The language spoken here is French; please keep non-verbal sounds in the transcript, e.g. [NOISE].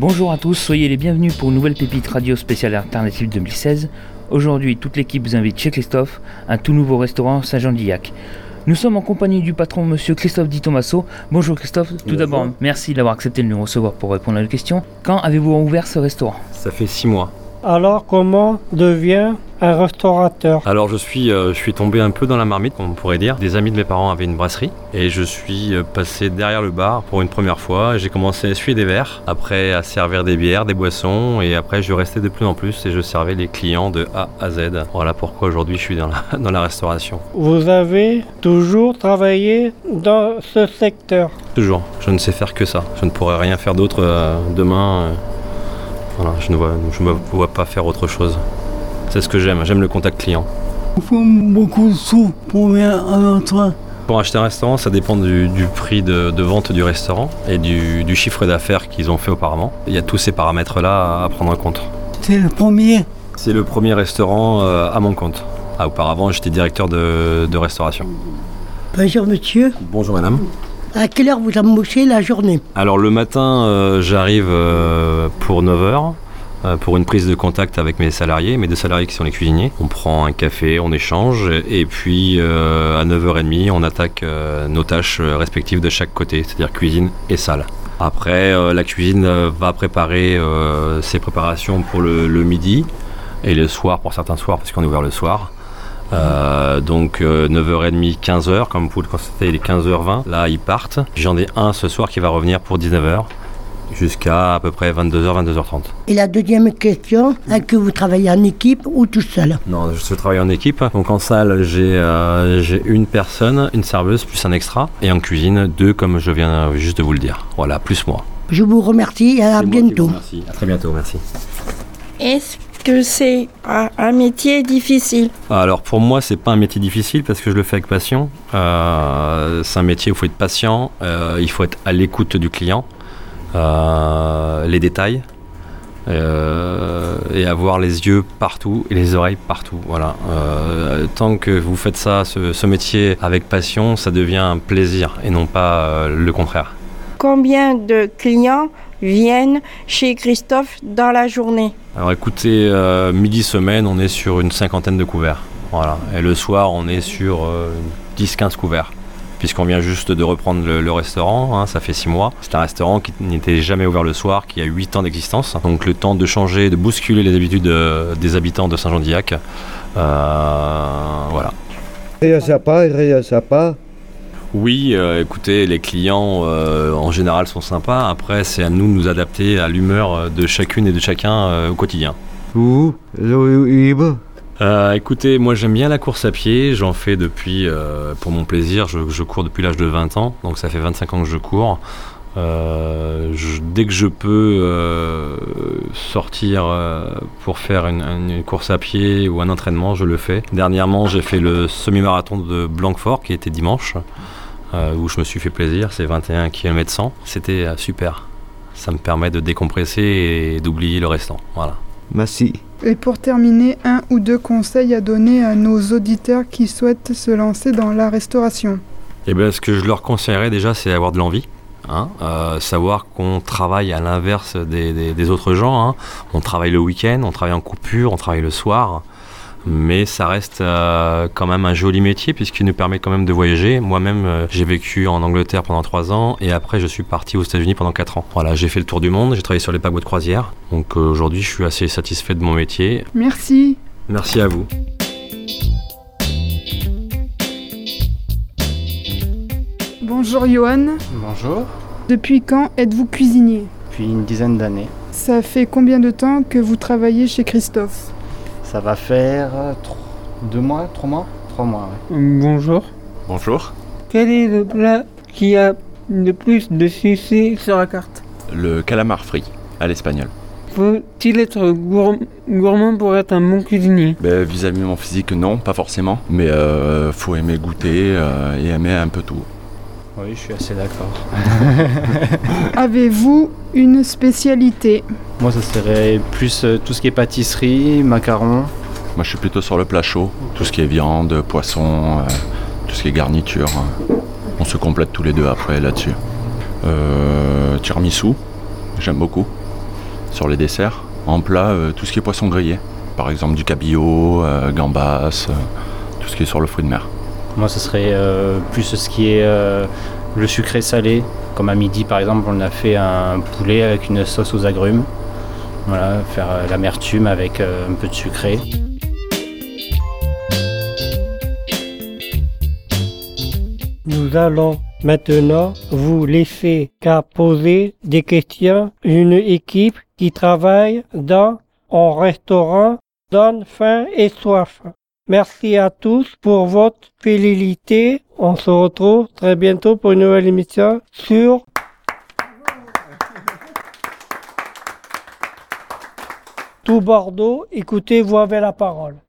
Bonjour à tous, soyez les bienvenus pour une nouvelle pépite radio spéciale alternative 2016. Aujourd'hui, toute l'équipe vous invite chez Christophe, un tout nouveau restaurant Saint-Jean-d'Illac. Nous sommes en compagnie du patron monsieur Christophe Di Tomaso. Bonjour Christophe, tout d'abord merci d'avoir accepté de nous recevoir pour répondre à nos questions. Quand avez-vous ouvert ce restaurant? Ça fait six mois. Alors comment devient un restaurateur? Alors je suis, euh, je suis tombé un peu dans la marmite, comme on pourrait dire. Des amis de mes parents avaient une brasserie et je suis euh, passé derrière le bar pour une première fois. J'ai commencé à essuyer des verres, après à servir des bières, des boissons et après je restais de plus en plus et je servais les clients de A à Z. Voilà pourquoi aujourd'hui je suis dans la, [LAUGHS] dans la restauration. Vous avez toujours travaillé dans ce secteur? Toujours, je ne sais faire que ça. Je ne pourrais rien faire d'autre euh, demain. euh, voilà, je ne vois, je me vois pas faire autre chose. C'est ce que j'aime, j'aime le contact client. Il faut beaucoup de sous pour venir à notre Pour acheter un restaurant, ça dépend du, du prix de, de vente du restaurant et du, du chiffre d'affaires qu'ils ont fait auparavant. Il y a tous ces paramètres-là à prendre en compte. C'est le premier. C'est le premier restaurant euh, à mon compte. Ah, auparavant, j'étais directeur de, de restauration. Bonjour monsieur. Bonjour madame. À quelle heure vous embauchez la journée Alors le matin, euh, j'arrive euh, pour 9h pour une prise de contact avec mes salariés, mes deux salariés qui sont les cuisiniers. On prend un café, on échange et puis euh, à 9h30, on attaque euh, nos tâches euh, respectives de chaque côté, c'est-à-dire cuisine et salle. Après, euh, la cuisine euh, va préparer euh, ses préparations pour le, le midi et le soir pour certains soirs parce qu'on est ouvert le soir. Euh, donc euh, 9h30, 15h, comme vous pouvez le constater, il est 15h20. Là, ils partent. J'en ai un ce soir qui va revenir pour 19h jusqu'à à peu près 22h, 22h30. Et la deuxième question, est-ce que vous travaillez en équipe ou tout seul? Non, je travaille en équipe. Donc en salle, j'ai euh, j'ai une personne, une serveuse, plus un extra. Et en cuisine, deux, comme je viens juste de vous le dire. Voilà, plus moi. Je vous remercie et à bientôt. Merci. À très bientôt, merci. Est-ce que c'est un métier difficile Alors pour moi, c'est pas un métier difficile parce que je le fais avec passion. Euh, c'est un métier où il faut être patient, euh, il faut être à l'écoute du client, euh, les détails. et avoir les yeux partout et les oreilles partout. Voilà. Tant que vous faites ça, ce, métier avec passion, ça devient un plaisir et non pas le contraire. Combien de clients viennent chez Christophe dans la journée Alors écoutez, euh, midi semaine, on est sur une cinquantaine de couverts. Voilà. Et le soir, on est sur euh, 10-15 couverts. Puisqu'on vient juste de reprendre le, le restaurant, hein, ça fait 6 mois. C'est un restaurant qui n'était jamais ouvert le soir, qui a 8 ans d'existence. Donc le temps de changer, de bousculer les habitudes euh, des habitants de Saint-Jean-d'Illac. Euh, voilà. Rien sympa, rien sympa. Oui, euh, écoutez, les clients euh, en général sont sympas. Après, c'est à nous de nous adapter à l'humeur euh, de chacune et de chacun euh, au quotidien. Vous. Euh, écoutez, moi j'aime bien la course à pied, j'en fais depuis, euh, pour mon plaisir, je, je cours depuis l'âge de 20 ans, donc ça fait 25 ans que je cours. Euh, je- dès que je peux sortir pour faire une, une course à pied ou un entraînement, je le fais. Dernièrement, j'ai fait le semi-marathon de Blanquefort qui était dimanche, euh, où je me suis fait plaisir, c'est 21 km 100. C'était euh, super. Ça me permet de décompresser et d'oublier le restant. Voilà. Merci. Et pour terminer, un ou deux conseils à donner à nos auditeurs qui souhaitent se lancer dans la restauration. Eh bien, ce que je leur conseillerais déjà, c'est avoir de l'envie. hein, euh, savoir qu'on travaille à l'inverse des, des- des autres gens. hein. On travaille le week-end, on travaille en coupure, on travaille le soir. Mais ça reste euh, quand même un joli métier puisqu'il nous permet quand même de voyager. Moi-même, euh, j'ai vécu en Angleterre pendant trois ans et après, je suis parti aux États-Unis pendant quatre ans. Voilà, j'ai fait le tour du monde, j'ai travaillé sur les paquebots de croisière. Donc euh, aujourd'hui, je suis assez satisfait de mon métier. Merci. Merci à vous. Bonjour Johan. Bonjour, Depuis quand êtes-vous cuisinier? Depuis une dizaine d'années. Ça fait combien de temps que vous travaillez chez Christophe? Ça va faire euh, deux mois, trois mois? Trois mois, ouais. Bonjour. Bonjour, Quel est le plat qui a le plus de succès sur la carte? Le calamar frit à l'espagnol. Faut-il être gour- gourmand pour être un bon cuisinier? Ben, Vis-à-vis de mon physique, non, pas forcément, mais euh, faut aimer goûter euh, et aimer un peu tout. Oui, je suis assez d'accord. [LAUGHS] Avez-vous une spécialité? Moi, ça serait plus euh, tout ce qui est pâtisserie, macarons. Moi, je suis plutôt sur le plat chaud, tout ce qui est viande, poisson, euh, tout ce qui est garniture. on se complète tous les deux après là-dessus. Euh, tiramisu, j'aime beaucoup. sur les desserts. En plat, tout ce qui est poisson grillé. Par exemple du cabillaud, gambas, tout ce qui est sur le fruit de mer. Moi, ce serait plus ce qui est le sucré salé. Comme à midi, par exemple, on a fait un poulet avec une sauce aux agrumes. Faire euh, l'amertume avec euh, un peu de sucré. Nous allons maintenant vous laisser qu'à poser des questions. Une équipe qui travaille dans un restaurant donne faim et soif. Merci à tous pour votre fidélité. On se retrouve très bientôt pour une nouvelle émission sur Tout Bordeaux. Écoutez, vous avez la parole.